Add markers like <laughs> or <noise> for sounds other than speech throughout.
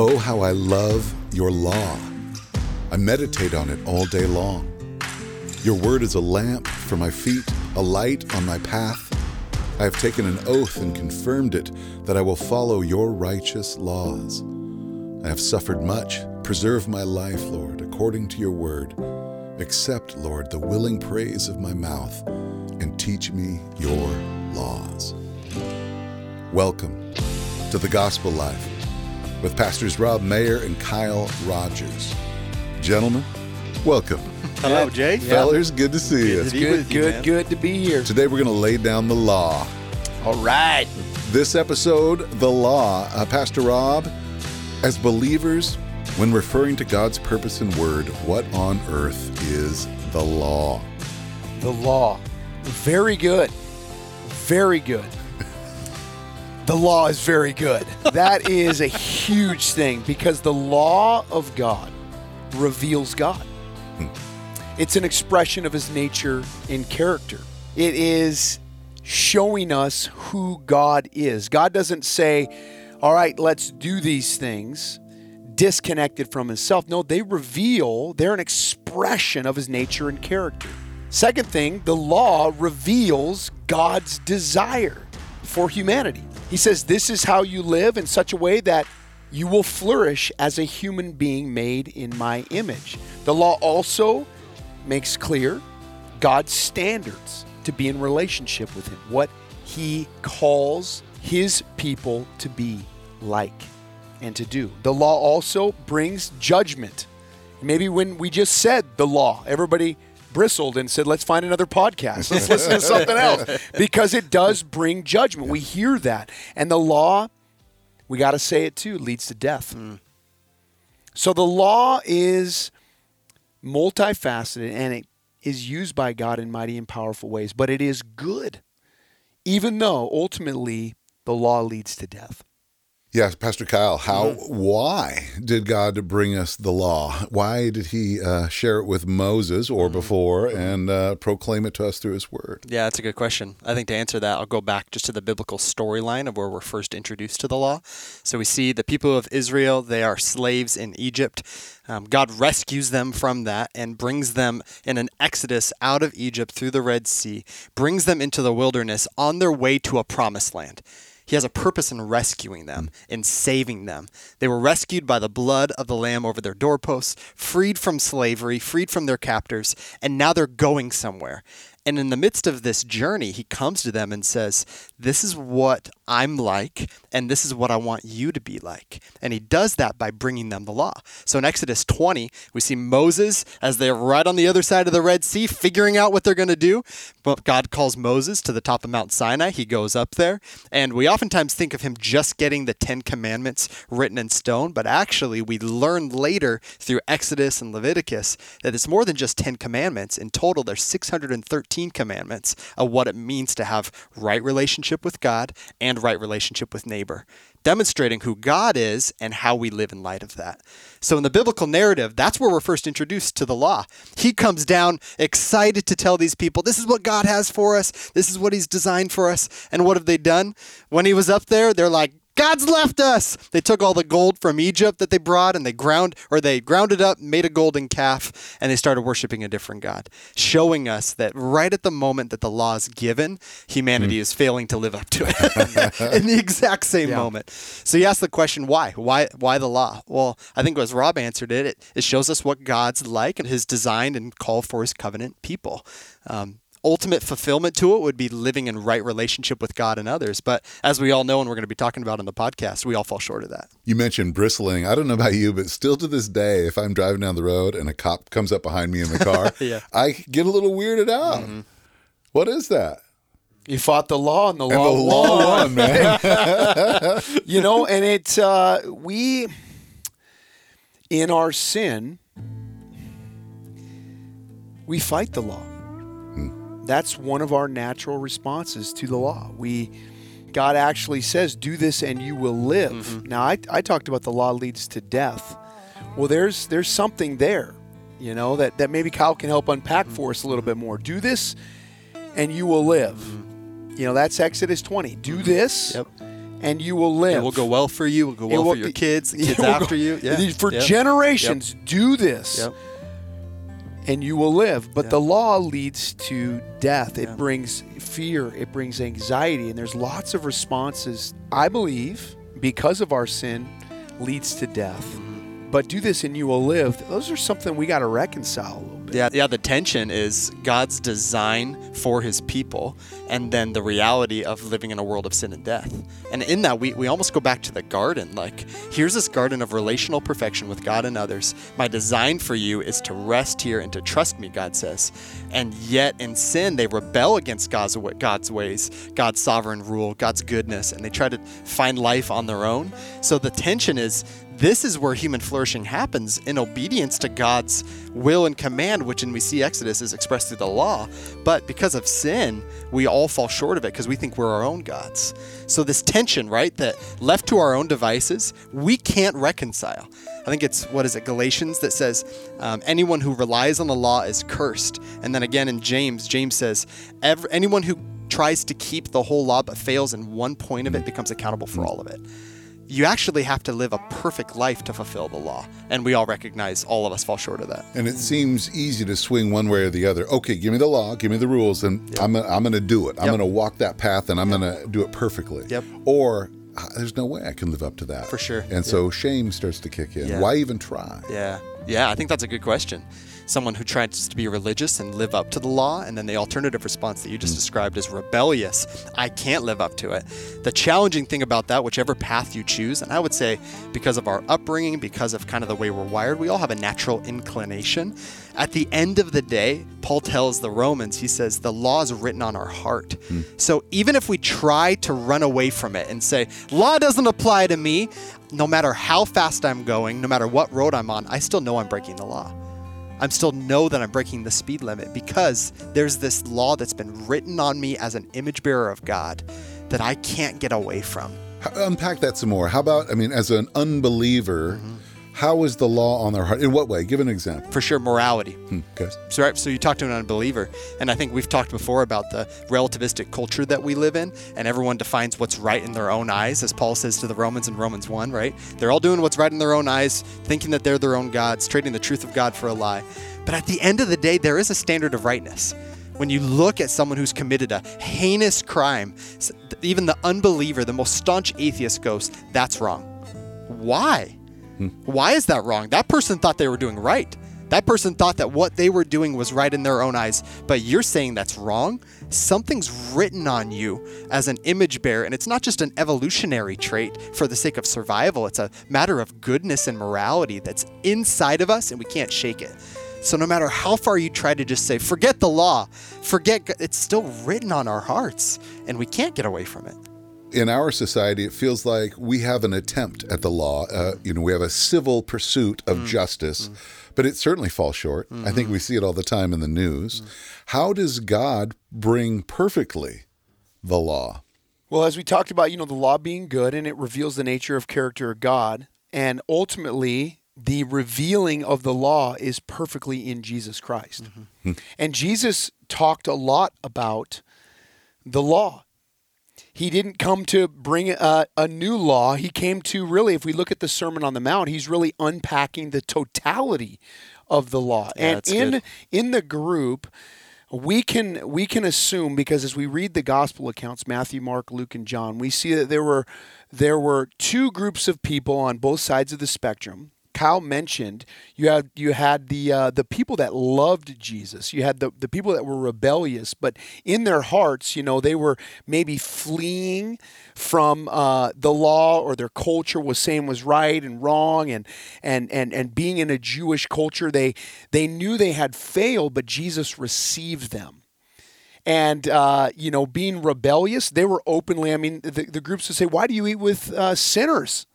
Oh, how I love your law. I meditate on it all day long. Your word is a lamp for my feet, a light on my path. I have taken an oath and confirmed it that I will follow your righteous laws. I have suffered much. Preserve my life, Lord, according to your word. Accept, Lord, the willing praise of my mouth and teach me your laws. Welcome to the Gospel Life with Pastors Rob Mayer and Kyle Rogers. Gentlemen, welcome. Hello, Jay. Fellers, good to see you. Good to be Good, with you, good, man. good to be here. Today we're going to lay down the law. All right. This episode, the law. Uh, Pastor Rob, as believers, when referring to God's purpose and word, what on earth is the law? The law. Very good. Very good. The law is very good. That is a huge thing because the law of God reveals God. It's an expression of his nature and character. It is showing us who God is. God doesn't say, All right, let's do these things disconnected from himself. No, they reveal, they're an expression of his nature and character. Second thing, the law reveals God's desire for humanity. He says, This is how you live in such a way that you will flourish as a human being made in my image. The law also makes clear God's standards to be in relationship with Him, what He calls His people to be like and to do. The law also brings judgment. Maybe when we just said the law, everybody bristled and said, let's find another podcast. Let's listen to something else. <laughs> Because it does bring judgment. We hear that. And the law, we got to say it too, leads to death. Hmm. So the law is multifaceted and it is used by God in mighty and powerful ways, but it is good, even though ultimately the law leads to death. Yes, Pastor Kyle, how, why did God bring us the law? Why did he uh, share it with Moses or before and uh, proclaim it to us through his word? Yeah, that's a good question. I think to answer that, I'll go back just to the biblical storyline of where we're first introduced to the law. So we see the people of Israel, they are slaves in Egypt. Um, God rescues them from that and brings them in an exodus out of Egypt through the Red Sea, brings them into the wilderness on their way to a promised land. He has a purpose in rescuing them, in saving them. They were rescued by the blood of the Lamb over their doorposts, freed from slavery, freed from their captors, and now they're going somewhere. And in the midst of this journey, he comes to them and says, This is what I'm like, and this is what I want you to be like. And he does that by bringing them the law. So in Exodus 20, we see Moses as they're right on the other side of the Red Sea, figuring out what they're going to do. But God calls Moses to the top of Mount Sinai. He goes up there, and we oftentimes think of him just getting the Ten Commandments written in stone, but actually, we learn later through Exodus and Leviticus that it's more than just 10 commandments. In total, there's 613 commandments of what it means to have right relationship with God and right relationship with neighbor, demonstrating who God is and how we live in light of that. So in the biblical narrative, that's where we're first introduced to the law. He comes down excited to tell these people, this is what God has for us. This is what he's designed for us. And what have they done? When he was up there, they're like, God's left us. They took all the gold from Egypt that they brought and they ground or they ground it up, made a golden calf, and they started worshiping a different God, showing us that right at the moment that the law is given, humanity is failing to live up to it <laughs> in the exact same moment. So you ask the question, why? Why why the law? Well, I think as Rob answered it, it, it shows us what God's like and his design and call for his covenant people. Um, ultimate fulfillment to it would be living in right relationship with God and others. But as we all know, and we're going to be talking about in the podcast, we all fall short of that. You mentioned bristling. I don't know about you, but still to this day, if I'm driving down the road and a cop comes up behind me in the <laughs> car, Yeah. I get a little weirded out. What is that? You fought the law and the And law, the law won. won, man. <laughs> you know, and it's uh, we in our sin we fight the law. That's one of our natural responses to the law. We God actually says, "Do this and you will live." Mm-hmm. Now, I, I talked about the law leads to death. Well, there's there's something there, you know, that that maybe Kyle can help unpack mm-hmm. for us a little bit more. Do this, and you will live. Mm-hmm. You know, that's Exodus 20. Do this, Yep. and you will live. It will go well for you. It will go well will- for your kids, the <laughs> kids will go- after you. <laughs> Yeah. For Yep. generations, do this. Yep. And you will live. But Yeah. the law leads to death. It Yeah. brings fear, it brings anxiety, and there's lots of responses. I believe because of our sin leads to death. Mm-hmm. But do this and you will live. Those are something we got to reconcile Yeah, yeah. The tension is God's design for His people, and then the reality of living in a world of sin and death. And in that, we, we almost go back to the garden. Like, here's this garden of relational perfection with God and others. My design for you is to rest here and to trust me, God says. And yet, in sin, they rebel against God's God's ways, God's sovereign rule, God's goodness, and they try to find life on their own. So the tension is this is where human flourishing happens in obedience to God's will and command, which in we see Exodus is expressed through the law. But because of sin, we all fall short of it because we think we're our own gods. So this tension, right, that left to our own devices, we can't reconcile. I think it's what is it, Galatians that says, um, anyone who relies on the law is cursed. And then again in James, James says, anyone who tries to keep the whole law but fails in one point of it becomes accountable for all of it you actually have to live a perfect life to fulfill the law. And we all recognize all of us fall short of that. And it seems easy to swing one way or the other. Okay, give me the law, give me the rules, and I'm gonna, I'm going to do it. I'm Yep. going to walk that path, and I'm going to do it perfectly. Yep. Or "Ah, there's no way I can live up to that. For sure. And so shame starts to kick in. Yeah. Why even try? Yeah. Yeah, I think that's a good question. Someone who tries to be religious and live up to the law, and then the alternative response that you just mm. described is rebellious. I can't live up to it. The challenging thing about that, whichever path you choose, and I would say because of our upbringing, because of kind of the way we're wired, we all have a natural inclination. At the end of the day, Paul tells the Romans, he says, the law is written on our heart. Mm. So even if we try to run away from it and say, law doesn't apply to me, no matter how fast I'm going, no matter what road I'm on, I still know I'm breaking the law. I'm still know that I'm breaking the speed limit because there's this law that's been written on me as an image bearer of God that I can't get away from. H- Unpack that some more. How about, I mean, as an unbeliever, Mm-hmm. How is the law on their heart? In what way? Give an example. For sure, morality. Hmm, okay. So, right, so you talk to an unbeliever, and I think we've talked before about the relativistic culture that we live in, and everyone defines what's right in their own eyes, as Paul says to the Romans in Romans 1, right? They're all doing what's right in their own eyes, thinking that they're their own gods, trading the truth of God for a lie. But at the end of the day, there is a standard of rightness. When you look at someone who's committed a heinous crime, even the unbeliever, the most staunch atheist goes, that's wrong. Why? Why is that wrong? That person thought they were doing right. That person thought that what they were doing was right in their own eyes, but you're saying that's wrong? Something's written on you as an image bearer, and it's not just an evolutionary trait for the sake of survival. It's a matter of goodness and morality that's inside of us, and we can't shake it. So no matter how far you try to just say, forget the law, forget, it's still written on our hearts, and we can't get away from it. In our society, it feels like we have an attempt at the law. Uh, you know, we have a civil pursuit of mm. justice, mm. but it certainly falls short. I think we mm-hmm. see it all the time in the news. Mm. How does God bring perfectly the law? Well, as we talked about, you know, the law being good and it reveals the nature of character of God. And ultimately, the revealing of the law is perfectly in Jesus Christ. Mm-hmm. And Jesus talked a lot about the law. He didn't come to bring a, a new law. He came to really, if we look at the Sermon on the Mount, he's really unpacking the totality of the law. Yeah, and in good. in the group, we can we can assume because as we read the gospel accounts Matthew Mark Luke and John we see that there were there were two groups of people on both sides of the spectrum Kyle mentioned you had you had the uh, the people that loved Jesus. You had the, the people that were rebellious but in their hearts you know they were maybe fleeing from uh, the law or their culture was saying was right and wrong and and and and being in a Jewish culture they they knew they had failed but Jesus received them. And uh, you know being rebellious they were openly i mean the, the groups would say why do you eat with uh, sinners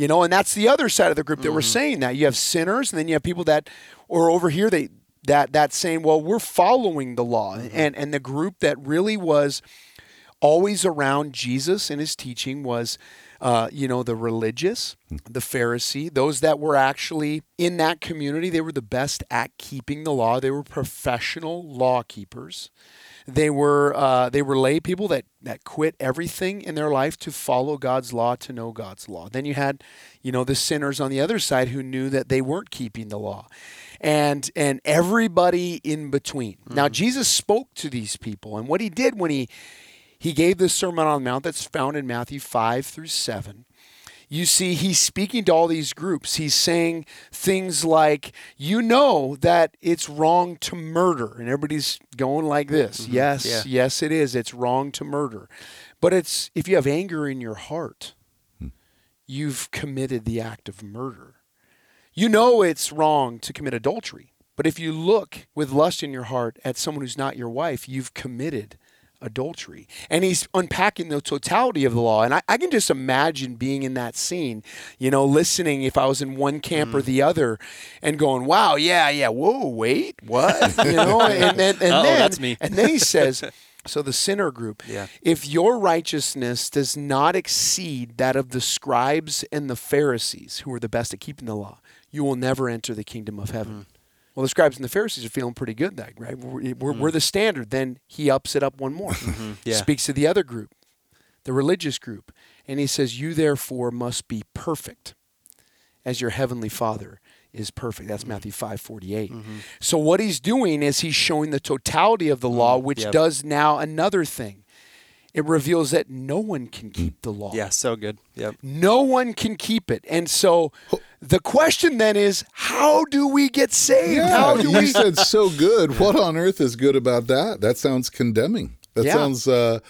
you know and that's the other side of the group that were mm-hmm. saying that. You have sinners and then you have people that or over here they that that saying well we're following the law. Mm-hmm. And and the group that really was always around jesus and his teaching was uh, you know the religious mm-hmm. the pharisee those that were actually in that community. They were the best at keeping the law. They were professional law keepers They were uh, they were lay people that that quit everything in their life to follow God's law, to know God's law. Then you had, you know, the sinners on the other side who knew that they weren't keeping the law, and and everybody in between. Now Jesus spoke to these people, and what he did when he he gave the Sermon on the Mount that's found in Matthew five through seven you see he's speaking to all these groups. He's saying things like, you know that it's wrong to murder. And everybody's going like this. Mm-hmm. Yes, Yeah. yes, it is. It's wrong to murder. But it's if you have anger in your heart, hmm. you've committed the act of murder. You know it's wrong to commit adultery. But if you look with lust in your heart at someone who's not your wife, you've committed adultery. And he's unpacking the totality of the law. And I, I can just imagine being in that scene, you know, listening if I was in one camp Mm. or the other and going, wow, yeah, yeah, whoa, wait, what? You know, and then, and <laughs> then, that's me. and then he <laughs> says, so the sinner group, Yeah. if your righteousness does not exceed that of the scribes and the Pharisees, who are the best at keeping the law, you will never enter the kingdom of heaven. Well, the scribes and the Pharisees are feeling pretty good, that right? We're, we're, we're mm. the standard. Then he ups it up one more. <laughs> Mm-hmm. Yeah. Speaks to the other group, the religious group, and he says, "You therefore must be perfect, as your heavenly Father is perfect." That's mm-hmm. Matthew five forty eight. Mm-hmm. So what he's doing is he's showing the totality of the mm, law, which Yep. does now another thing. It reveals that no one can keep the law. Yeah, so good. Yep. No one can keep it. And so oh. The question then is how do we get saved? how do you we said <laughs> so good. What on earth is good about that? That sounds condemning. That Yeah. sounds uh,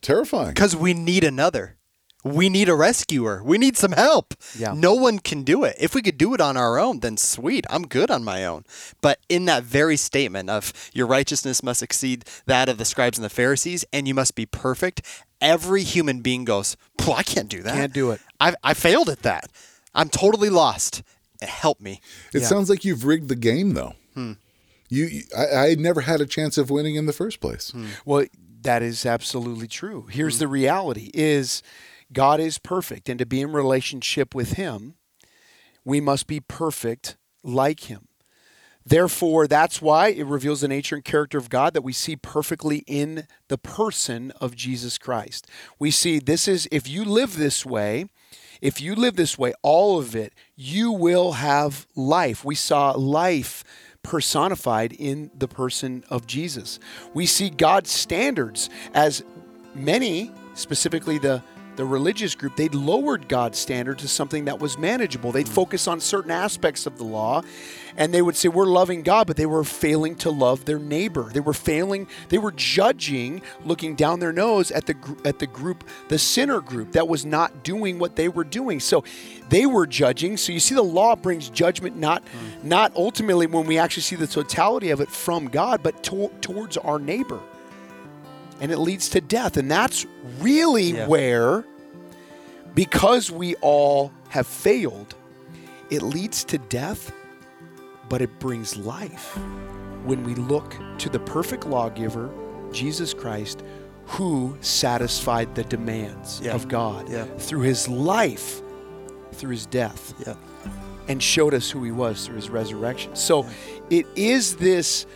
terrifying. Because we need another. We need a rescuer. We need some help. Yeah. No one can do it. If we could do it on our own, then sweet. I'm good on my own. But in that very statement of your righteousness must exceed that of the scribes and the Pharisees, and you must be perfect, every human being goes, "Phew, I can't do that. Can't do it. I, I failed at that. I'm totally lost. Help me. It Yeah. sounds like you've rigged the game, though. Hmm. You, you I, I never had a chance of winning in the first place. Hmm. Well, that is absolutely true. Here's the reality is God is perfect and to be in relationship with him, we must be perfect like him. Therefore, that's why it reveals the nature and character of God that we see perfectly in the person of Jesus Christ. We see this is, if you live this way, if you live this way, all of it, you will have life. We saw life personified in the person of Jesus. We see God's standards as many, specifically the the religious group, they'd lowered God's standard to something that was manageable. They'd hmm. focus on certain aspects of the law and they would say, We're loving God, but they were failing to love their neighbor. They were failing, they were judging, looking down their nose at the, at the group, the sinner group that was not doing what they were doing. So they were judging. So you see, the law brings judgment not, hmm. not ultimately when we actually see the totality of it from God, but to- towards our neighbor and it leads to death. And that's really Yeah. where, because we all have failed, it leads to death, but it brings life when we look to the perfect lawgiver, Jesus Christ, who satisfied the demands Yeah. of God Yeah. through his life, through his death Yeah. and showed us who he was through his resurrection. So it is this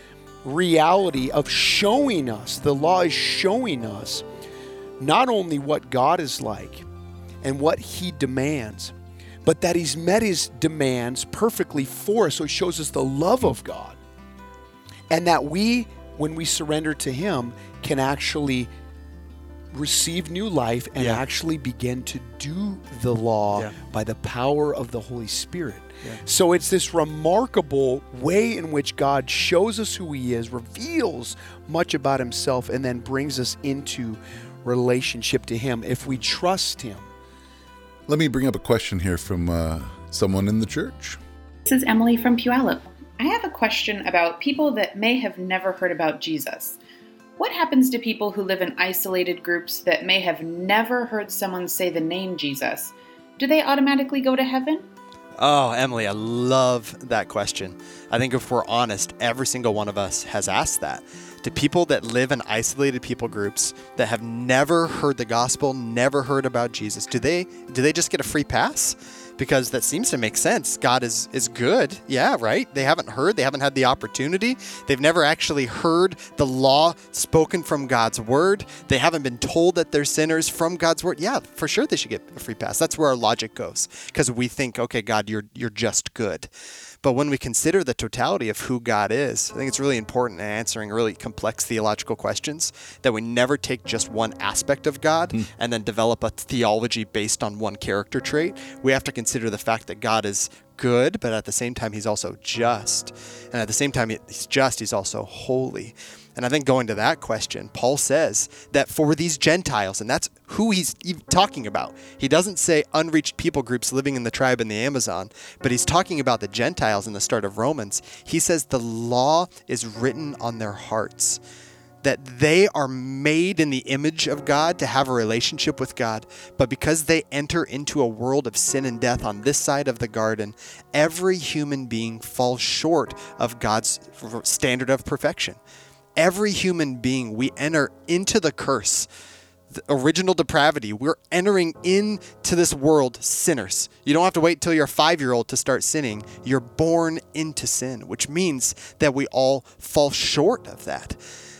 reality of showing us, the law is showing us not only what God is like and what he demands, but that he's met his demands perfectly for us. So it shows us the love of God. And that we, when we surrender to him, can actually receive new life and Yeah. actually begin to do the law Yeah. by the power of the Holy Spirit. So it's this remarkable way in which God shows us who He is, reveals much about Himself, and then brings us into relationship to Him if we trust Him. Let me bring up a question here from uh, someone in the church. This is Emily from Puyallup. I have a question about people that may have never heard about Jesus. What happens to people who live in isolated groups that may have never heard someone say the name Jesus? Do they automatically go to heaven? Oh, Emily, I love that question. I think if we're honest, every single one of us has asked that. to people that live in isolated people groups that have never heard the gospel, never heard about Jesus, do they do they just get a free pass? Because that seems to make sense. God is is good. Yeah, right? They haven't heard, they haven't had the opportunity. They've never actually heard the law spoken from God's word. They haven't been told that they're sinners from God's word. Yeah, for sure they should get a free pass. That's where our logic goes. Because we think, okay, God, you're you're just good. But when we consider the totality of who God is, I think it's really important in answering really complex theological questions that we never take just one aspect of God mm. and then develop a theology based on one character trait. We have to consider the fact that God is good, but at the same time, he's also just. And at the same time, he's just, he's also holy. And I think going to that question, Paul says that for these Gentiles, and that's who he's talking about. He doesn't say unreached people groups living in the tribe in the Amazon, but he's talking about the Gentiles in the start of Romans. He says the law is written on their hearts that they are made in the image of God to have a relationship with God. But because they enter into a world of sin and death on this side of the garden, every human being falls short of God's standard of perfection every human being, we enter into the curse, the original depravity. We're entering into this world sinners. You don't have to wait till you're five year old to start sinning. You're born into sin, which means that we all fall short of that.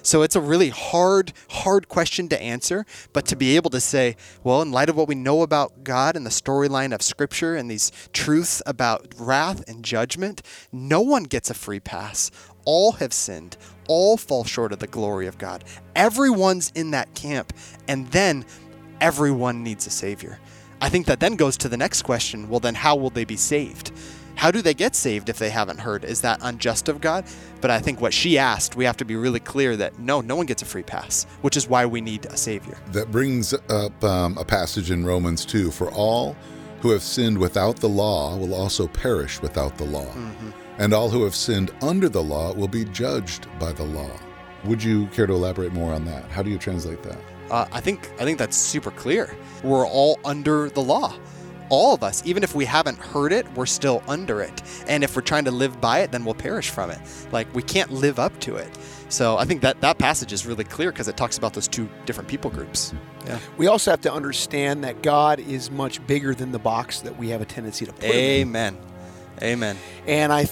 So it's a really hard, hard question to answer, but to be able to say, well, in light of what we know about God and the storyline of Scripture and these truths about wrath and judgment, no one gets a free pass. All have sinned, all fall short of the glory of God. Everyone's in that camp, and then everyone needs a Savior. I think that then goes to the next question well, then how will they be saved? How do they get saved if they haven't heard? Is that unjust of God? But I think what she asked, we have to be really clear that no, no one gets a free pass, which is why we need a Savior. That brings up um, a passage in Romans 2 For all who have sinned without the law will also perish without the law. Mm-hmm and all who have sinned under the law will be judged by the law. Would you care to elaborate more on that? How do you translate that? Uh, I think I think that's super clear. We're all under the law. All of us, even if we haven't heard it, we're still under it. And if we're trying to live by it, then we'll perish from it. Like we can't live up to it. So I think that that passage is really clear because it talks about those two different people groups. Yeah. We also have to understand that God is much bigger than the box that we have a tendency to put Amen. Amen. And I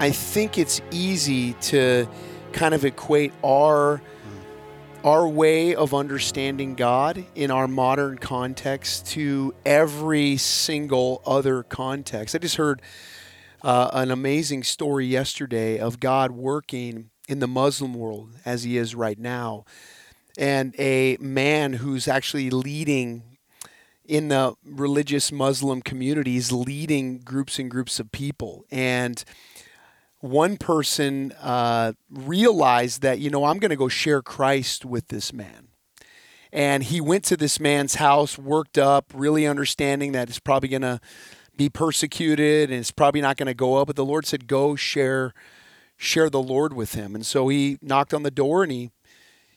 I think it's easy to kind of equate our our way of understanding God in our modern context to every single other context. I just heard uh, an amazing story yesterday of God working in the Muslim world as he is right now, and a man who's actually leading in the religious Muslim communities, leading groups and groups of people. And one person uh, realized that, you know, I'm going to go share Christ with this man. And he went to this man's house, worked up, really understanding that it's probably going to be persecuted and it's probably not going to go up. But the Lord said, go share, share the Lord with him. And so he knocked on the door and he,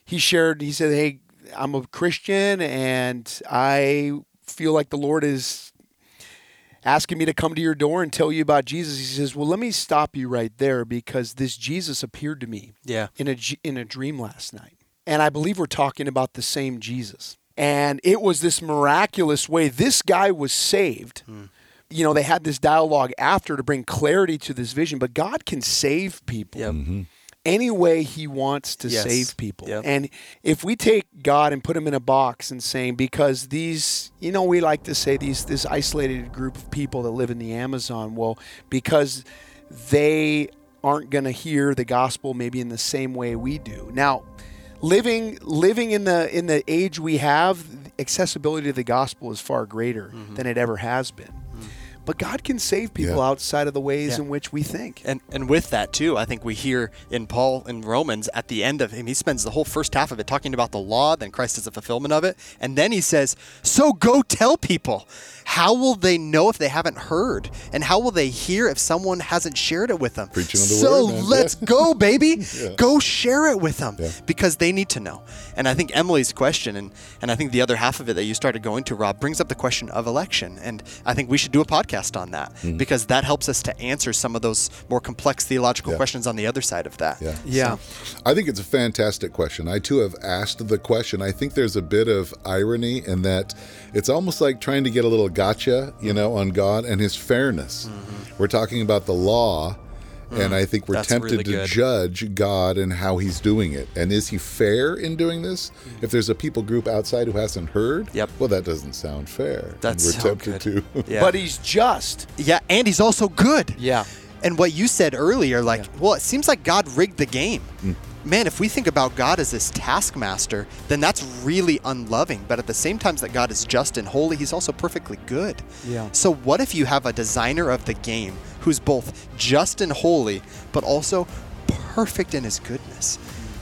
he shared, he said, Hey, I'm a Christian and I feel like the Lord is asking me to come to your door and tell you about Jesus. He says, "Well, let me stop you right there because this Jesus appeared to me yeah. in a in a dream last night." And I believe we're talking about the same Jesus. And it was this miraculous way this guy was saved. Hmm. You know, they had this dialogue after to bring clarity to this vision, but God can save people. Yep. Mm-hmm any way he wants to yes. save people. Yep. And if we take God and put him in a box and saying because these, you know, we like to say these this isolated group of people that live in the Amazon, well, because they aren't going to hear the gospel maybe in the same way we do. Now, living living in the in the age we have, accessibility to the gospel is far greater mm-hmm. than it ever has been. But God can save people yeah. outside of the ways yeah. in which we think. And and with that too, I think we hear in Paul in Romans at the end of him, he spends the whole first half of it talking about the law, then Christ is the fulfillment of it, and then he says, "So go tell people how will they know if they haven't heard? And how will they hear if someone hasn't shared it with them? Preaching of the so word, man. let's Yeah. go, <laughs> baby. Yeah. Go share it with them Yeah. because they need to know. And I think Emily's question, and, and I think the other half of it that you started going to, Rob, brings up the question of election. And I think we should do a podcast on that Mm. because that helps us to answer some of those more complex theological Yeah. questions on the other side of that. Yeah. Yeah. I think it's a fantastic question. I too have asked the question. I think there's a bit of irony in that it's almost like trying to get a little gotcha, you know, on God and his fairness. Mm-hmm. We're talking about the law, mm. and I think we're That's tempted really to good. judge God and how he's doing it. And is he fair in doing this? Mm. If there's a people group outside who hasn't heard, Yep. well, that doesn't sound fair. And That's we're so tempted good. to. Yeah. But he's just. yeah, and he's also good. Yeah. And what you said earlier, like, well, it seems like God rigged the game. Mm. Man, if we think about God as this taskmaster, then that's really unloving. But at the same time that God is just and holy, he's also perfectly good. Yeah. So what if you have a designer of the game who's both just and holy, but also perfect in his goodness?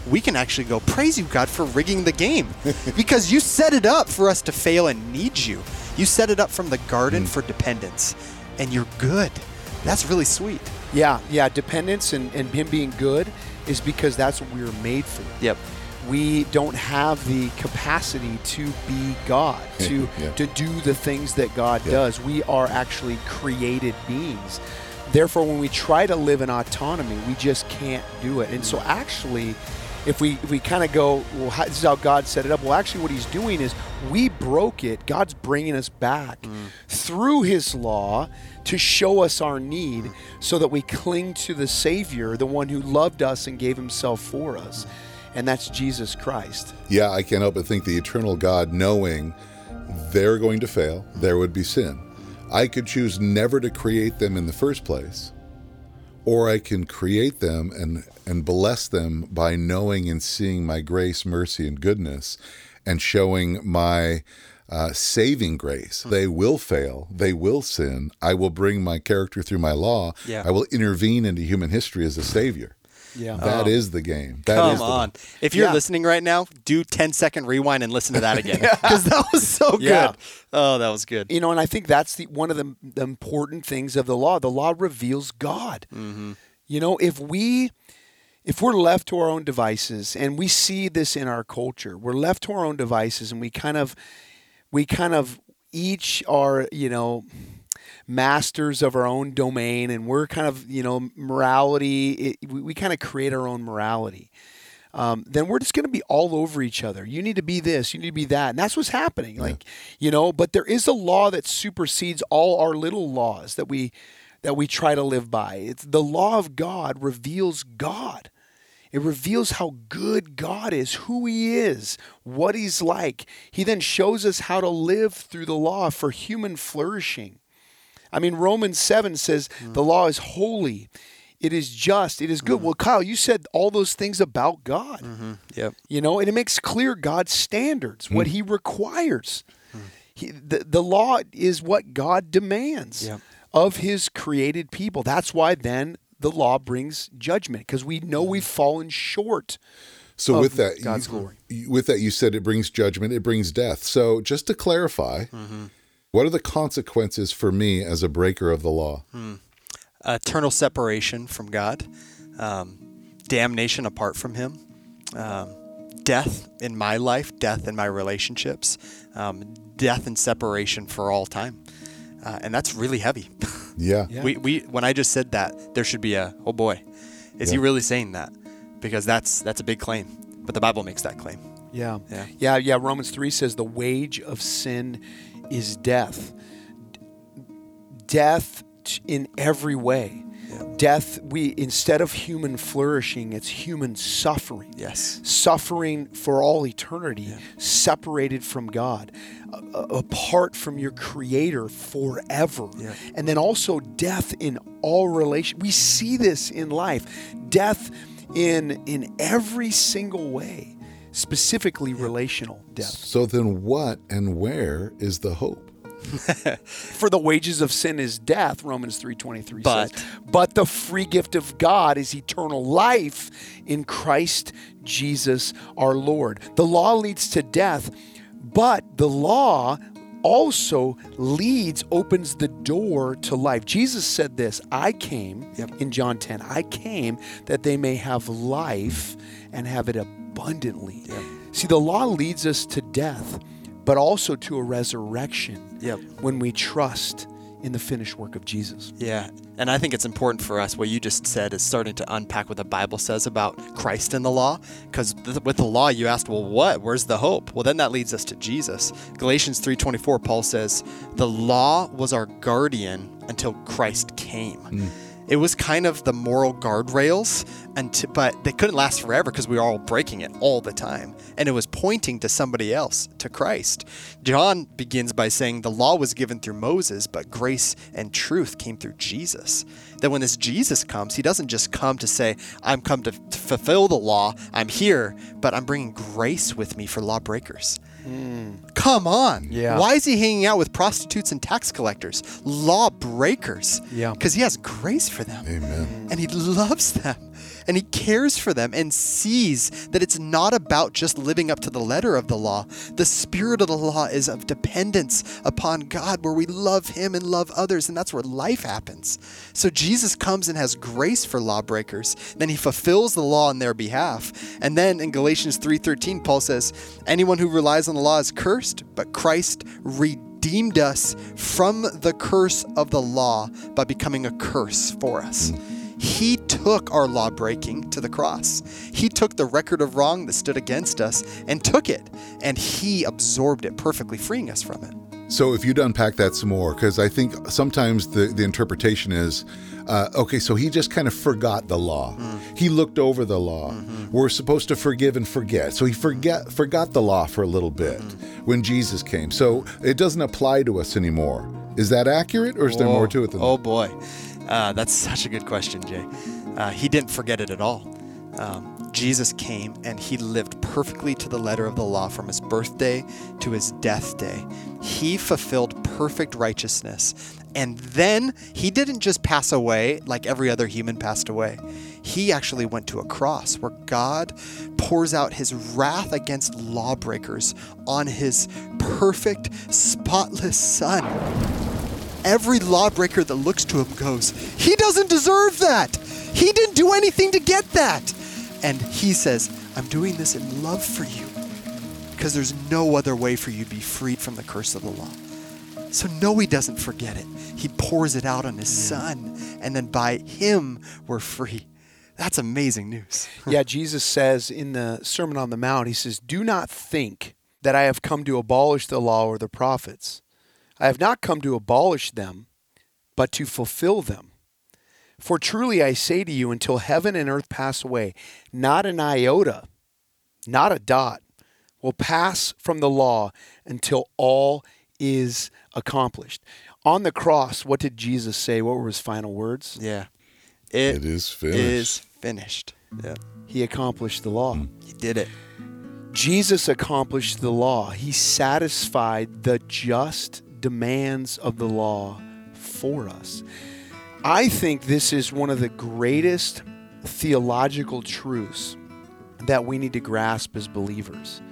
We can actually go, praise you, God, for rigging the game. <laughs> because you set it up for us to fail and need you. You set it up from the garden mm. for dependence. And you're good. That's really sweet. Yeah. Yeah. Dependence and, and him being good is because that's what we were made for. Yep. we don't have the capacity to be God, to Yeah. to do the things that God does. We are actually created beings. Therefore, when we try to live in autonomy, we just can't do it. And so, actually, if we if we kind of go, well, how, this is how God set it up. Well, actually, what He's doing is we broke it. God's bringing us back mm. through His law to show us our need, so that we cling to the Savior, the one who loved us and gave Himself for us, and that's Jesus Christ. Yeah, I can't help but think the eternal God, knowing they're going to fail, there would be sin. I could choose never to create them in the first place, or I can create them and, and bless them by knowing and seeing my grace, mercy, and goodness, and showing my uh, saving grace. They will fail. They will sin. I will bring my character through my law. Yeah. I will intervene into human history as a savior. Yeah. That is the game. That Come is the on. If you're Yeah. listening right now, do 10 second rewind and listen to that again. <laughs> Because that was so good. Yeah. Oh, that was good. you know, and I think that's the one of the, the important things of the law. The law reveals God. Mm-hmm. You know, if we if we're left to our own devices, and we see this in our culture, we're left to our own devices, and we kind of we kind of each are you know masters of our own domain, and we're kind of you know morality. It, we, we kind of create our own morality. Um, then we're just going to be all over each other. You need to be this, you need to be that. And that's what's happening. Like, you know, but there is a law that supersedes all our little laws that we that we try to live by. It's the law of God reveals God. It reveals how good God is, who He is, what He's like. He then shows us how to live through the law for human flourishing. I mean, Romans 7 says hmm. the law is holy, it is just, it is good. Hmm. Well, Kyle, you said all those things about God, mm-hmm. Yep. you know, and it makes clear God's standards, what hmm. He requires. He, the, the law is what God demands Yep. of His created people. That's why then the law brings judgment because we know we've fallen short. So of with that, God's you, glory. With that, you said it brings judgment, it brings death. So just to clarify, mm-hmm. What are the consequences for me as a breaker of the law? Eternal separation from God, um, damnation apart from Him, um, death in my life, death in my relationships, um, death and separation for all time. Uh, and that's really heavy. <laughs> Yeah. Yeah. We, we when I just said that, there should be a oh boy, is he really saying that? Because that's that's a big claim. But the Bible makes that claim. Yeah. Yeah. Yeah. Yeah. Romans 3 says the wage of sin is death. Death in every way. Death, we instead of human flourishing, it's human suffering. Yes. Suffering for all eternity, separated from God, a- apart from your Creator forever. Yeah. And then also death in all relation. We see this in life. Death in in every single way, specifically relational death. So then, what and where is the hope? <laughs> For the wages of sin is death, Romans 3:23 But- says. But the free gift of God is eternal life in Christ Jesus our Lord. The law leads to death, but the law also leads, opens the door to life. Jesus said this I came Yep. in John 10, I came that they may have life and have it abundantly. See, the law leads us to death, but also to a resurrection Yep. when we trust in the finished work of Jesus. Yeah. And I think it's important for us, what you just said is starting to unpack what the Bible says about Christ and the law. Because th- with the law, you asked, well, what? Where's the hope? Well, then that leads us to Jesus. Galatians 3.24, Paul says, the law was our guardian until Christ came. Mm. It was kind of the moral guardrails, until, but they couldn't last forever because we were all breaking it all the time. And it was pointing to somebody else, to Christ. John begins by saying the law was given through Moses, but grace and truth came through Jesus. That when this Jesus comes, he doesn't just come to say, I'm come to, to fulfill the law, I'm here, but I'm bringing grace with me for lawbreakers. Come on. Yeah. Why is he hanging out with prostitutes and tax collectors, lawbreakers? Yeah. Because he has grace for them. Amen. And he loves them. And he cares for them and sees that it's not about just living up to the letter of the law. The spirit of the law is of dependence upon God, where we love him and love others, and that's where life happens. So Jesus comes and has grace for lawbreakers. Then he fulfills the law on their behalf. And then in Galatians 3:13, Paul says, Anyone who relies on the law is cursed, but Christ redeemed us from the curse of the law by becoming a curse for us. Mm. He took our law breaking to the cross. He took the record of wrong that stood against us and took it, and he absorbed it perfectly, freeing us from it. So if you'd unpack that some more, because I think sometimes the, the interpretation is, uh, okay, so he just kind of forgot the law. Mm-hmm. He looked over the law. Mm-hmm. We're supposed to forgive and forget. So he forget forgot the law for a little bit mm-hmm. when Jesus came. So it doesn't apply to us anymore. Is that accurate, or is there more to it than oh, that? Oh boy, uh, that's <laughs> such a good question, Jay. Uh, he didn't forget it at all. Um, Jesus came and he lived perfectly to the letter of the law from his birthday to his death day. He fulfilled perfect righteousness. And then he didn't just pass away like every other human passed away. He actually went to a cross where God pours out his wrath against lawbreakers on his perfect, spotless son every lawbreaker that looks to him goes, He doesn't deserve that. He didn't do anything to get that. And he says, I'm doing this in love for you because there's no other way for you to be freed from the curse of the law. So, no, he doesn't forget it. He pours it out on his son, and then by him, we're free. That's amazing news. <laughs> yeah, Jesus says in the Sermon on the Mount, he says, Do not think that I have come to abolish the law or the prophets. I have not come to abolish them, but to fulfill them. For truly I say to you, until heaven and earth pass away, not an iota, not a dot, will pass from the law until all is accomplished. On the cross, what did Jesus say? What were his final words? Yeah. It is finished. is finished. Yeah. He accomplished the law. Hmm. He did it. Jesus accomplished the law. He satisfied the just demands of the law for us. I think this is one of the greatest theological truths that we need to grasp as believers.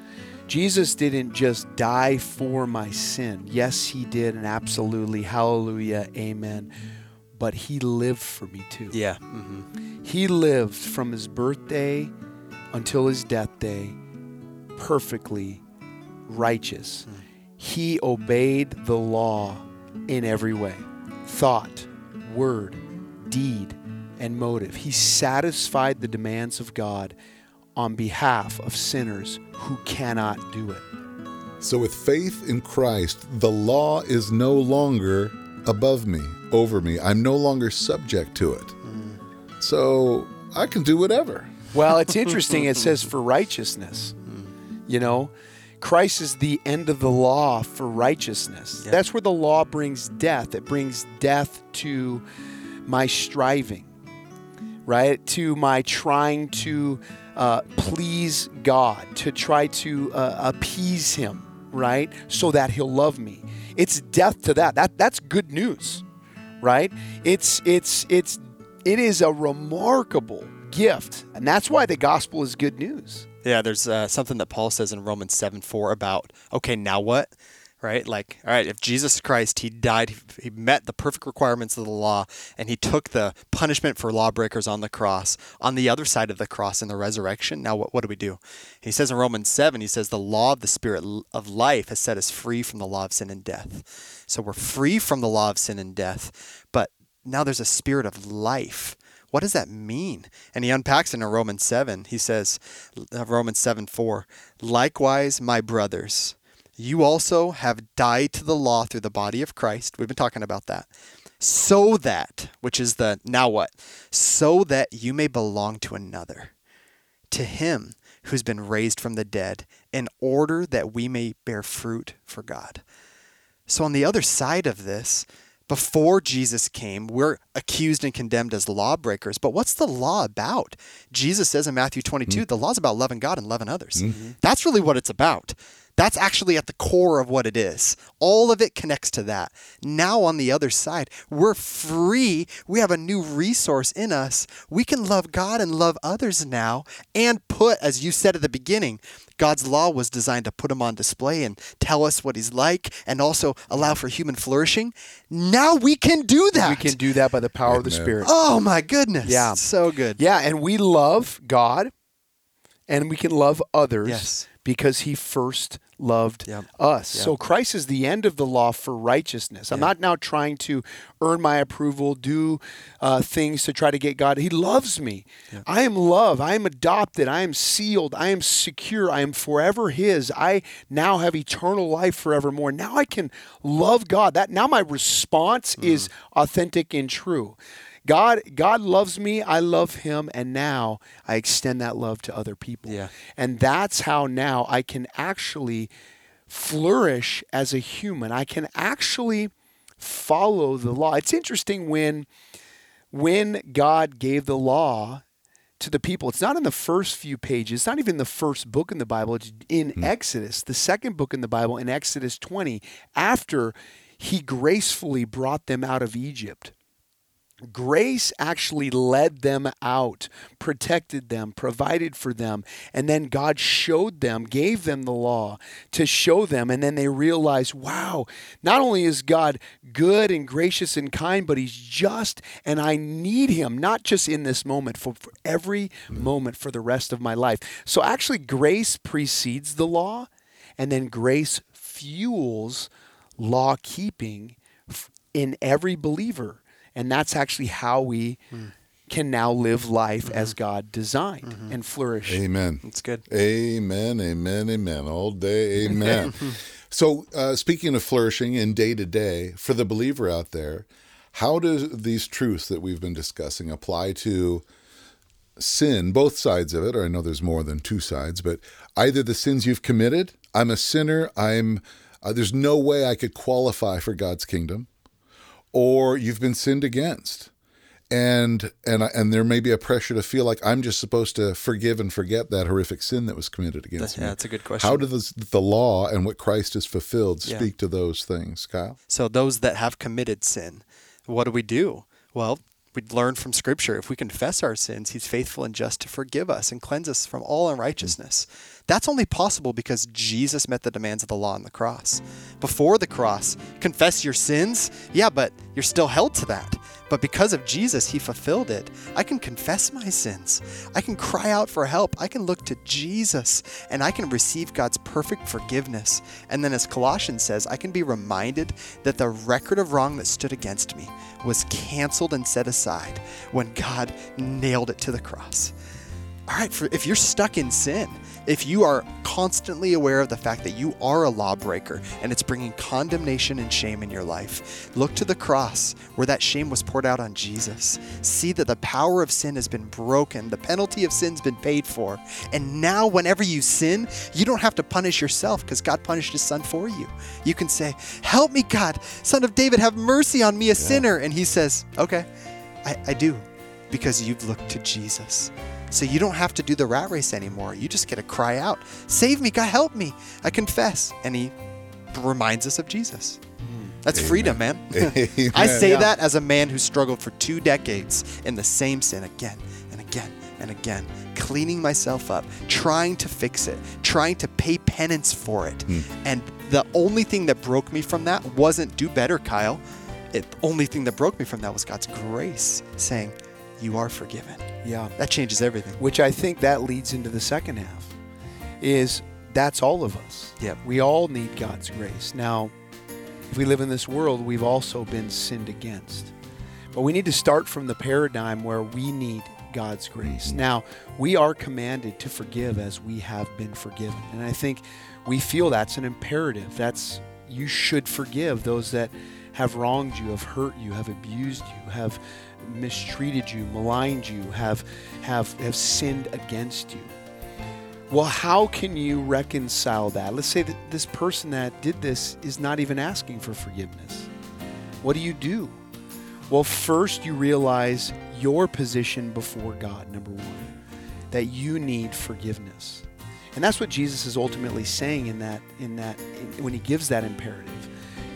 Jesus didn't just die for my sin. Yes, he did, and absolutely, hallelujah, amen. But he lived for me too. Yeah. hmm He lived from his birthday until his death day perfectly righteous. He obeyed the law in every way thought, word, deed, and motive. He satisfied the demands of God on behalf of sinners who cannot do it. So, with faith in Christ, the law is no longer above me, over me. I'm no longer subject to it. Mm. So, I can do whatever. Well, it's <laughs> interesting. It says for righteousness. You know, Christ is the end of the law for righteousness. Yeah. That's where the law brings death. It brings death to my striving, right? To my trying to uh, please God, to try to uh, appease Him, right? So that He'll love me. It's death to that. That that's good news, right? It's it's it's it is a remarkable gift, and that's why the gospel is good news. Yeah, there's uh, something that Paul says in Romans 7 4 about, okay, now what? right? Like, all right, if Jesus Christ, he died, he met the perfect requirements of the law, and he took the punishment for lawbreakers on the cross, on the other side of the cross in the resurrection, now what, what do we do? He says in Romans 7, he says, the law of the Spirit of life has set us free from the law of sin and death. So we're free from the law of sin and death, but now there's a spirit of life. What does that mean? And he unpacks it in Romans 7. He says, uh, Romans 7 4, likewise, my brothers, you also have died to the law through the body of Christ. We've been talking about that. So that, which is the now what? So that you may belong to another, to him who's been raised from the dead, in order that we may bear fruit for God. So, on the other side of this, before Jesus came, we're accused and condemned as lawbreakers. But what's the law about? Jesus says in Matthew 22, mm-hmm. the law's about loving God and loving others. Mm-hmm. That's really what it's about. That's actually at the core of what it is. All of it connects to that. Now, on the other side, we're free. We have a new resource in us. We can love God and love others now and put, as you said at the beginning, God's law was designed to put him on display and tell us what he's like and also allow for human flourishing. Now we can do that. We can do that by the power Amen. of the Spirit. Oh, my goodness. Yeah. So good. Yeah. And we love God and we can love others yes. Because he first loved yep. us. Yep. So Christ is the end of the law for righteousness. I'm yep. not now trying to earn my approval, do uh, things to try to get God. He loves me. I am loved. I am adopted. I am sealed. I am secure. I am forever His. I now have eternal life forevermore. Now I can love God. That now my response mm. is authentic and true. God God loves me, I love him and now I extend that love to other people. Yeah. And that's how now I can actually flourish as a human. I can actually follow the law. It's interesting when when God gave the law to the people. It's not in the first few pages. It's not even the first book in the Bible. It's in mm. Exodus, the second book in the Bible, in Exodus 20, after he gracefully brought them out of Egypt. Grace actually led them out, protected them, provided for them, and then God showed them, gave them the law to show them, and then they realized, wow, not only is God good and gracious and kind, but He's just, and I need Him, not just in this moment, for, for every mm. moment for the rest of my life. So actually, grace precedes the law, and then grace fuels law keeping in every believer and that's actually how we mm. can now live life mm-hmm. as God designed mm-hmm. and flourish. Amen. That's good. Amen. Amen. Amen. All day. <laughs> Amen. so, uh, speaking of flourishing in day to day, for the believer out there, how do these truths that we've been discussing apply to sin, both sides of it? Or I know there's more than two sides, but either the sins you've committed, I'm a sinner, I'm uh, there's no way I could qualify for God's kingdom or you've been sinned against and and and there may be a pressure to feel like I'm just supposed to forgive and forget that horrific sin that was committed against me. Yeah, that's a good question. How does the law and what Christ has fulfilled speak yeah. to those things, Kyle? So those that have committed sin, what do we do? Well, we learn from Scripture if we confess our sins, He's faithful and just to forgive us and cleanse us from all unrighteousness. That's only possible because Jesus met the demands of the law on the cross. Before the cross, confess your sins, yeah, but you're still held to that. But because of Jesus, He fulfilled it. I can confess my sins. I can cry out for help. I can look to Jesus and I can receive God's perfect forgiveness. And then, as Colossians says, I can be reminded that the record of wrong that stood against me was canceled and set aside when God nailed it to the cross. All right, for, if you're stuck in sin, if you are constantly aware of the fact that you are a lawbreaker and it's bringing condemnation and shame in your life, look to the cross where that shame was poured out on Jesus. See that the power of sin has been broken, the penalty of sin's been paid for. And now, whenever you sin, you don't have to punish yourself because God punished his son for you. You can say, Help me, God, son of David, have mercy on me, a yeah. sinner. And he says, Okay, I, I do because you've looked to Jesus. So you don't have to do the rat race anymore. You just get to cry out, Save me, God, help me. I confess. And He reminds us of Jesus. Hmm. That's Amen. freedom, man. <laughs> I say yeah. that as a man who struggled for two decades in the same sin again and again and again, cleaning myself up, trying to fix it, trying to pay penance for it. Hmm. And the only thing that broke me from that wasn't do better, Kyle. It, the only thing that broke me from that was God's grace saying, You are forgiven. Yeah. That changes everything. Which I think that leads into the second half is that's all of us. Yep. We all need God's grace. Now, if we live in this world, we've also been sinned against. But we need to start from the paradigm where we need God's grace. Mm-hmm. Now, we are commanded to forgive as we have been forgiven. And I think we feel that's an imperative. That's you should forgive those that have wronged you, have hurt you, have abused you, have mistreated you, maligned you, have have have sinned against you. Well, how can you reconcile that? Let's say that this person that did this is not even asking for forgiveness. What do you do? Well, first you realize your position before God, number one, that you need forgiveness. And that's what Jesus is ultimately saying in that in that in, when he gives that imperative.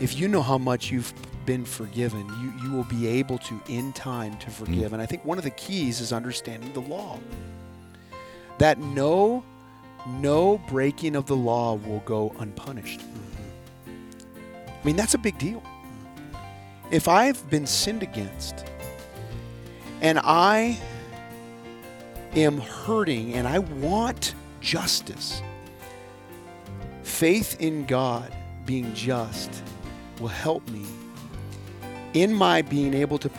If you know how much you've been forgiven, you, you will be able to in time to forgive. Mm. And I think one of the keys is understanding the law. That no no breaking of the law will go unpunished. Mm-hmm. I mean, that's a big deal. Mm. If I've been sinned against and I am hurting and I want justice, faith in God being just will help me in my being able to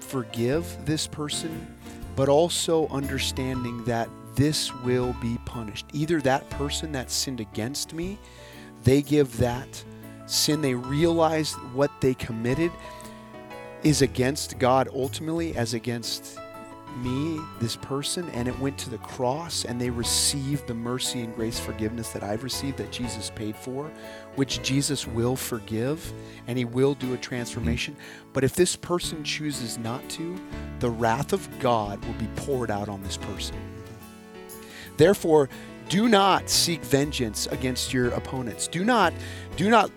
forgive this person, but also understanding that this will be punished. Either that person that sinned against me, they give that sin, they realize what they committed is against God ultimately as against me, this person, and it went to the cross and they received the mercy and grace forgiveness that I've received that Jesus paid for, which Jesus will forgive and he will do a transformation. But if this person chooses not to, the wrath of God will be poured out on this person. Therefore, do not seek vengeance against your opponents. Do not, do not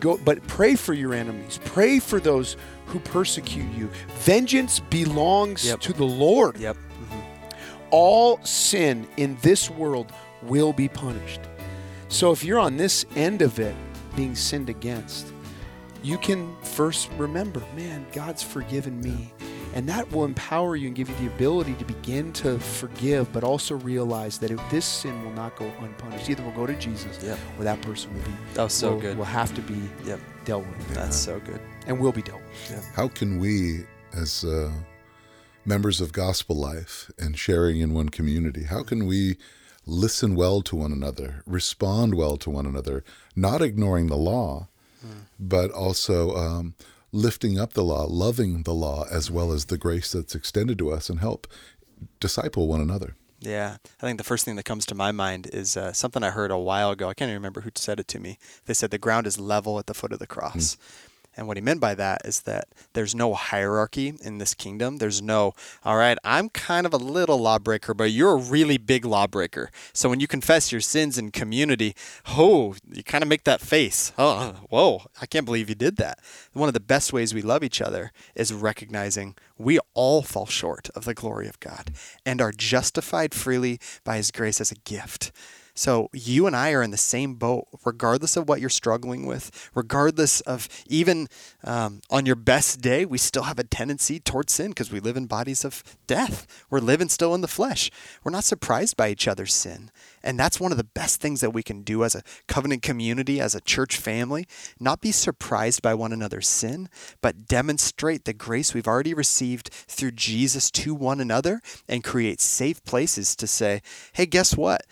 go, but pray for your enemies. Pray for those who persecute you. Vengeance belongs Yep. to the Lord. Yep. Mm-hmm. All sin in this world will be punished. So if you're on this end of it, being sinned against, you can first remember, man, God's forgiven me. And that will empower you and give you the ability to begin to forgive, but also realize that if this sin will not go unpunished, either we'll go to Jesus Yep. or that person will be That was so will, good. will have to be Yep. dealt with. That's so good. And will be dealt with. How can we, as uh, members of gospel life and sharing in one community, how can we listen well to one another, respond well to one another, not ignoring the law, but also um, lifting up the law, loving the law, as well as the grace that's extended to us, and help disciple one another? Yeah, I think the first thing that comes to my mind is uh, something I heard a while ago. I can't even remember who said it to me. They said the ground is level at the foot of the cross. And what he meant by that is that there's no hierarchy in this kingdom. There's no, all right, I'm kind of a little lawbreaker, but you're a really big lawbreaker. So when you confess your sins in community, oh, you kind of make that face. Oh, whoa, I can't believe you did that. One of the best ways we love each other is recognizing we all fall short of the glory of God and are justified freely by his grace as a gift. So you and I are in the same boat, regardless of what you're struggling with, regardless of even um, on your best day, we still have a tendency towards sin because we live in bodies of death. We're living still in the flesh. We're not surprised by each other's sin. And that's one of the best things that we can do as a covenant community, as a church family. Not be surprised by one another's sin, but demonstrate the grace we've already received through Jesus to one another and create safe places to say, hey, guess what?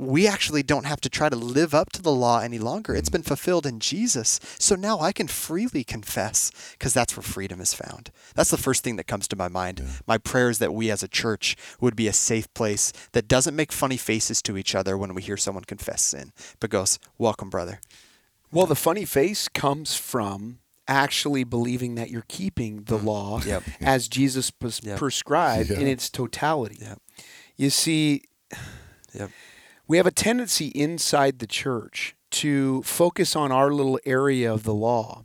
We actually don't have to try to live up to the law any longer. It's been fulfilled in Jesus. So now I can freely confess because that's where freedom is found. That's the first thing that comes to my mind. My prayer is that we as a church would be a safe place that doesn't make funny faces to each other when we hear someone confess sin, but goes, Welcome, brother. Well, the funny face comes from actually believing that you're keeping the mm. law Yep. <laughs> as Jesus pres- Yep. prescribed in its totality. Yep. You see, Yep. We have a tendency inside the church to focus on our little area of the law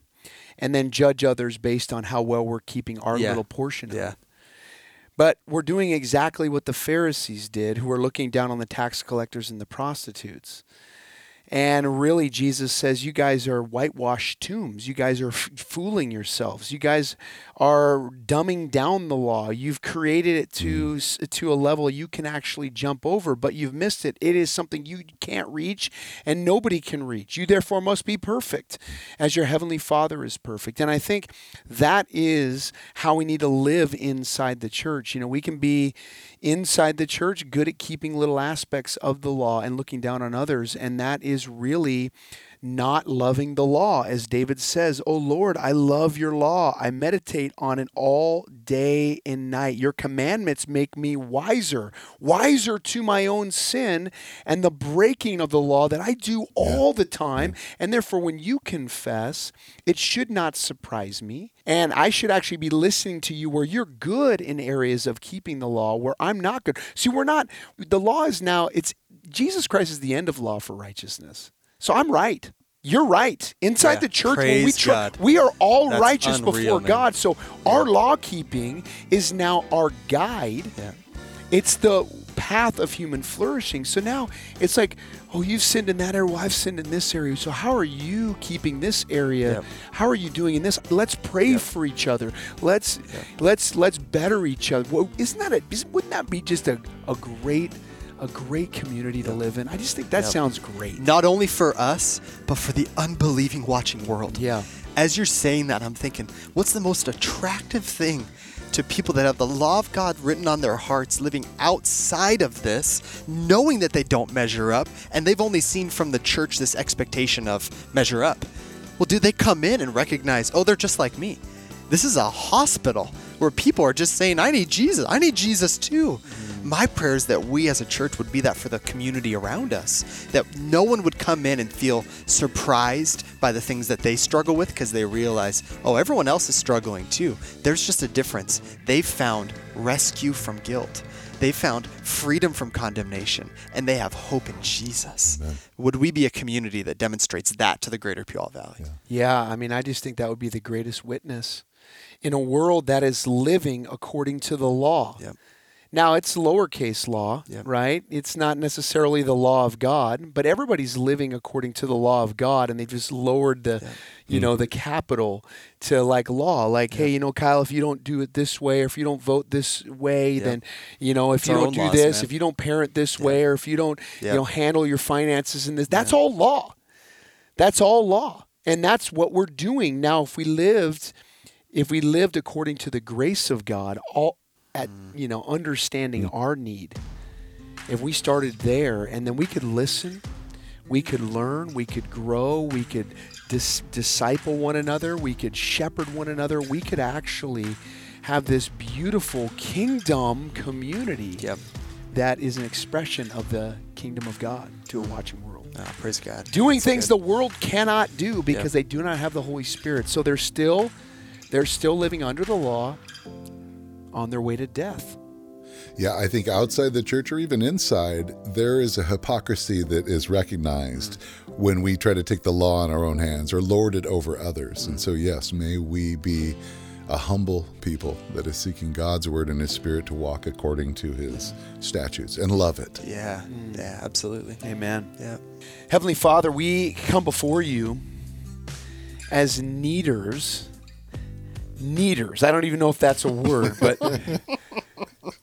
and then judge others based on how well we're keeping our Yeah. little portion of Yeah. it. But we're doing exactly what the Pharisees did, who are looking down on the tax collectors and the prostitutes. And really, Jesus says, You guys are whitewashed tombs. You guys are f- fooling yourselves. You guys are dumbing down the law. You've created it to, mm. s to a level you can actually jump over, but you've missed it. It is something you can't reach and nobody can reach. You therefore must be perfect as your heavenly Father is perfect. And I think that is how we need to live inside the church. You know, we can be inside the church good at keeping little aspects of the law and looking down on others, and that is really not loving the law. As David says, Oh Lord, I love your law. I meditate on it all day and night. Your commandments make me wiser, wiser to my own sin and the breaking of the law that I do all the time. And therefore, when you confess, it should not surprise me. And I should actually be listening to you where you're good in areas of keeping the law where I'm not good. See, we're not, the law is now, it's, Jesus Christ is the end of law for righteousness. So I'm right. You're right. Inside Yeah. the church, when we God. we are all That's righteous unreal, before man. God. So our law keeping is now our guide. Yeah. It's the path of human flourishing. So now it's like, oh, you've sinned in that area. Well, I've sinned in this area. So how are you keeping this area? Yep. How are you doing in this? Let's pray for each other. Let's let's let's better each other. Well, isn't that a? Wouldn't that be just a, a great a great community to live in? I just think that Yep. sounds great. Not only for us, but for the unbelieving watching world. Yeah. As you're saying that, I'm thinking, what's the most attractive thing to people that have the law of God written on their hearts, living outside of this, knowing that they don't measure up, and they've only seen from the church this expectation of measure up? Well, do they come in and recognize, oh, they're just like me? This is a hospital where people are just saying, I need Jesus. I need Jesus too. Mm-hmm. My prayer is that we as a church would be that for the community around us, that no one would come in and feel surprised by the things that they struggle with because they realize, oh, everyone else is struggling too. There's just a difference. They've found rescue from guilt. They found freedom from condemnation and they have hope in Jesus. Would we be a community that demonstrates that to the greater Puyallup Valley? Yeah, I mean, I just think that would be the greatest witness in a world that is living according to the law. Yep. Now, it's lowercase law, right? It's not necessarily the law of God, but everybody's living according to the law of God, and they just lowered the, you know, the capital to like law. Like, hey, you know, Kyle, if you don't do it this way, or if you don't vote this way, then, you know, if It's you don't do laws, this, man. if you don't parent this way, or if you don't, you know, handle your finances in this, that's all law. That's all law. And that's what we're doing. Now, if we lived if we lived according to the grace of God, all at you know, understanding our need, if we started there and then we could listen, we could learn, we could grow, we could dis- disciple one another, we could shepherd one another, we could actually have this beautiful kingdom community Yep. that is an expression of the kingdom of God to a watching world Ah, praise God. doing That's things good. the world cannot do because they do not have the Holy Spirit. So they're still they're still living under the law on their way to death. Yeah, I think outside the church or even inside, there is a hypocrisy that is recognized mm. when we try to take the law in our own hands or lord it over others. And so, mm. yes, may we be a humble people that is seeking God's word and His Spirit to walk according to His statutes and love it. Yeah, yeah, mm. absolutely. Amen. Yeah. Heavenly Father, we come before you as needers. Needers. I don't even know if that's a word, but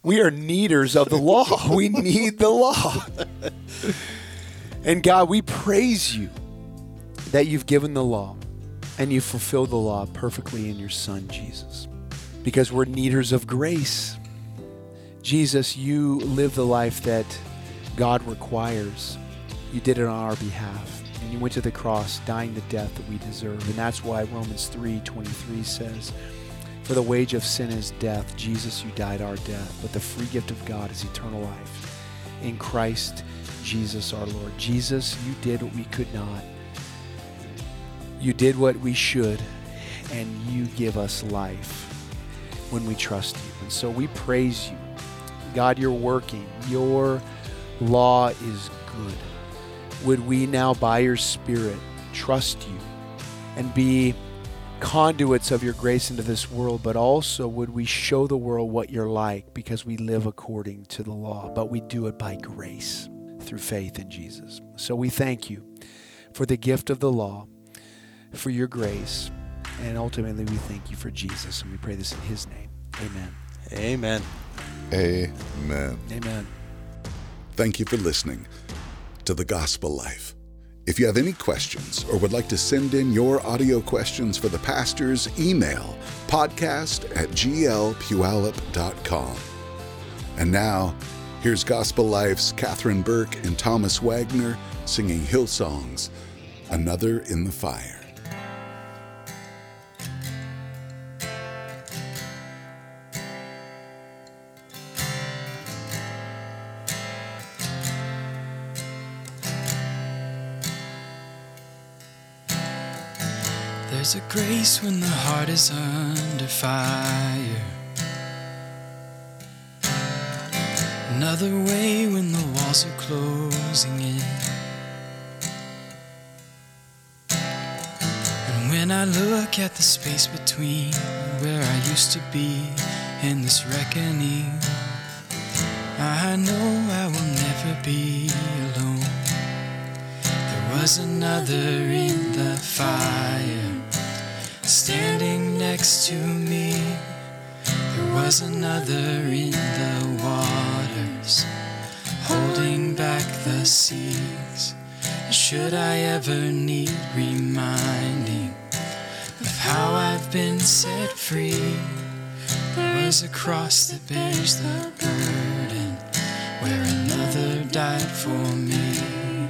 we are needers of the law. <laughs> We need the law. And God, we praise you that you've given the law and you fulfill the law perfectly in your Son, Jesus. Because we're needers of grace. Jesus, you live the life that God requires. You did it on our behalf. You went to the cross, dying the death that we deserve. And that's why Romans 3 23 says, For the wage of sin is death. Jesus, you died our death. But the free gift of God is eternal life in Christ Jesus our Lord. Jesus, you did what we could not. You did what we should, and you give us life when we trust you. And so we praise you. God, you're working. Your law is good. Would we now, by your Spirit, trust you and be conduits of your grace into this world, but also would we show the world what you're like because we live according to the law, but we do it by grace through faith in Jesus. So we thank you for the gift of the law, for your grace, and ultimately we thank you for Jesus, and we pray this in his name. Amen. Amen. Amen. Amen. Thank you for listening to The Gospel Life. If you have any questions or would like to send in your audio questions for the pastors, email podcast at glpuyallup.com. And now, here's Gospel Life's Catherine Burke and Thomas Wagner singing Hillsong's Another in the Fire. There's a grace when the heart is under fire. Another way when the walls are closing in. And when I look at the space between where I used to be and this reckoning, I know I will never be alone. There was another in the fire standing next to me. There was another in the waters, holding back the seas. Should I ever need reminding of how I've been set free? There is a cross that bears the burden, where another died for me.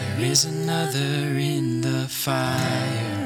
There is another in the fire.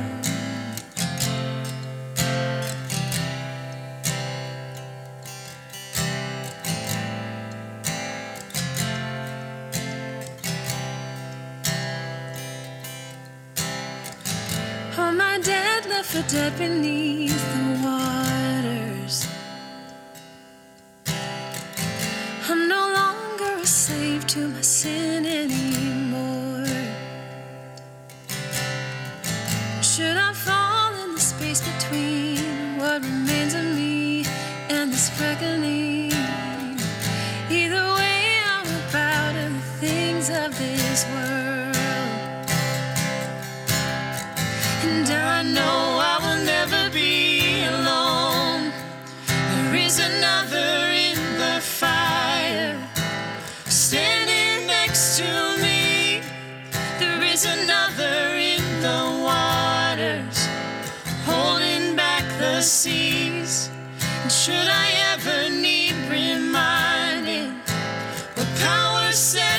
Power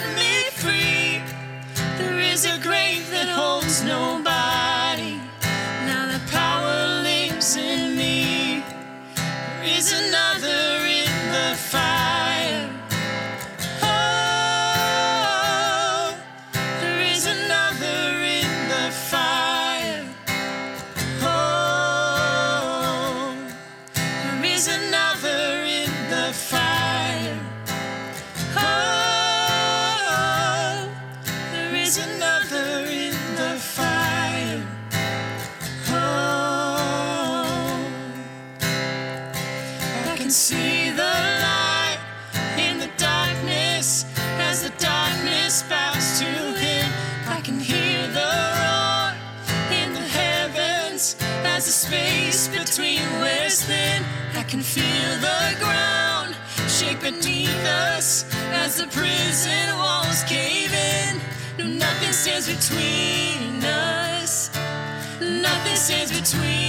the prison walls cave in. No, nothing stands between us. Nothing stands between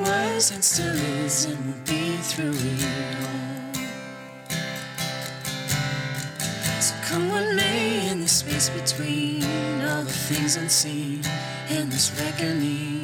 was and still is and will be through it all. So come what may in the space between all the things unseen and this reckoning.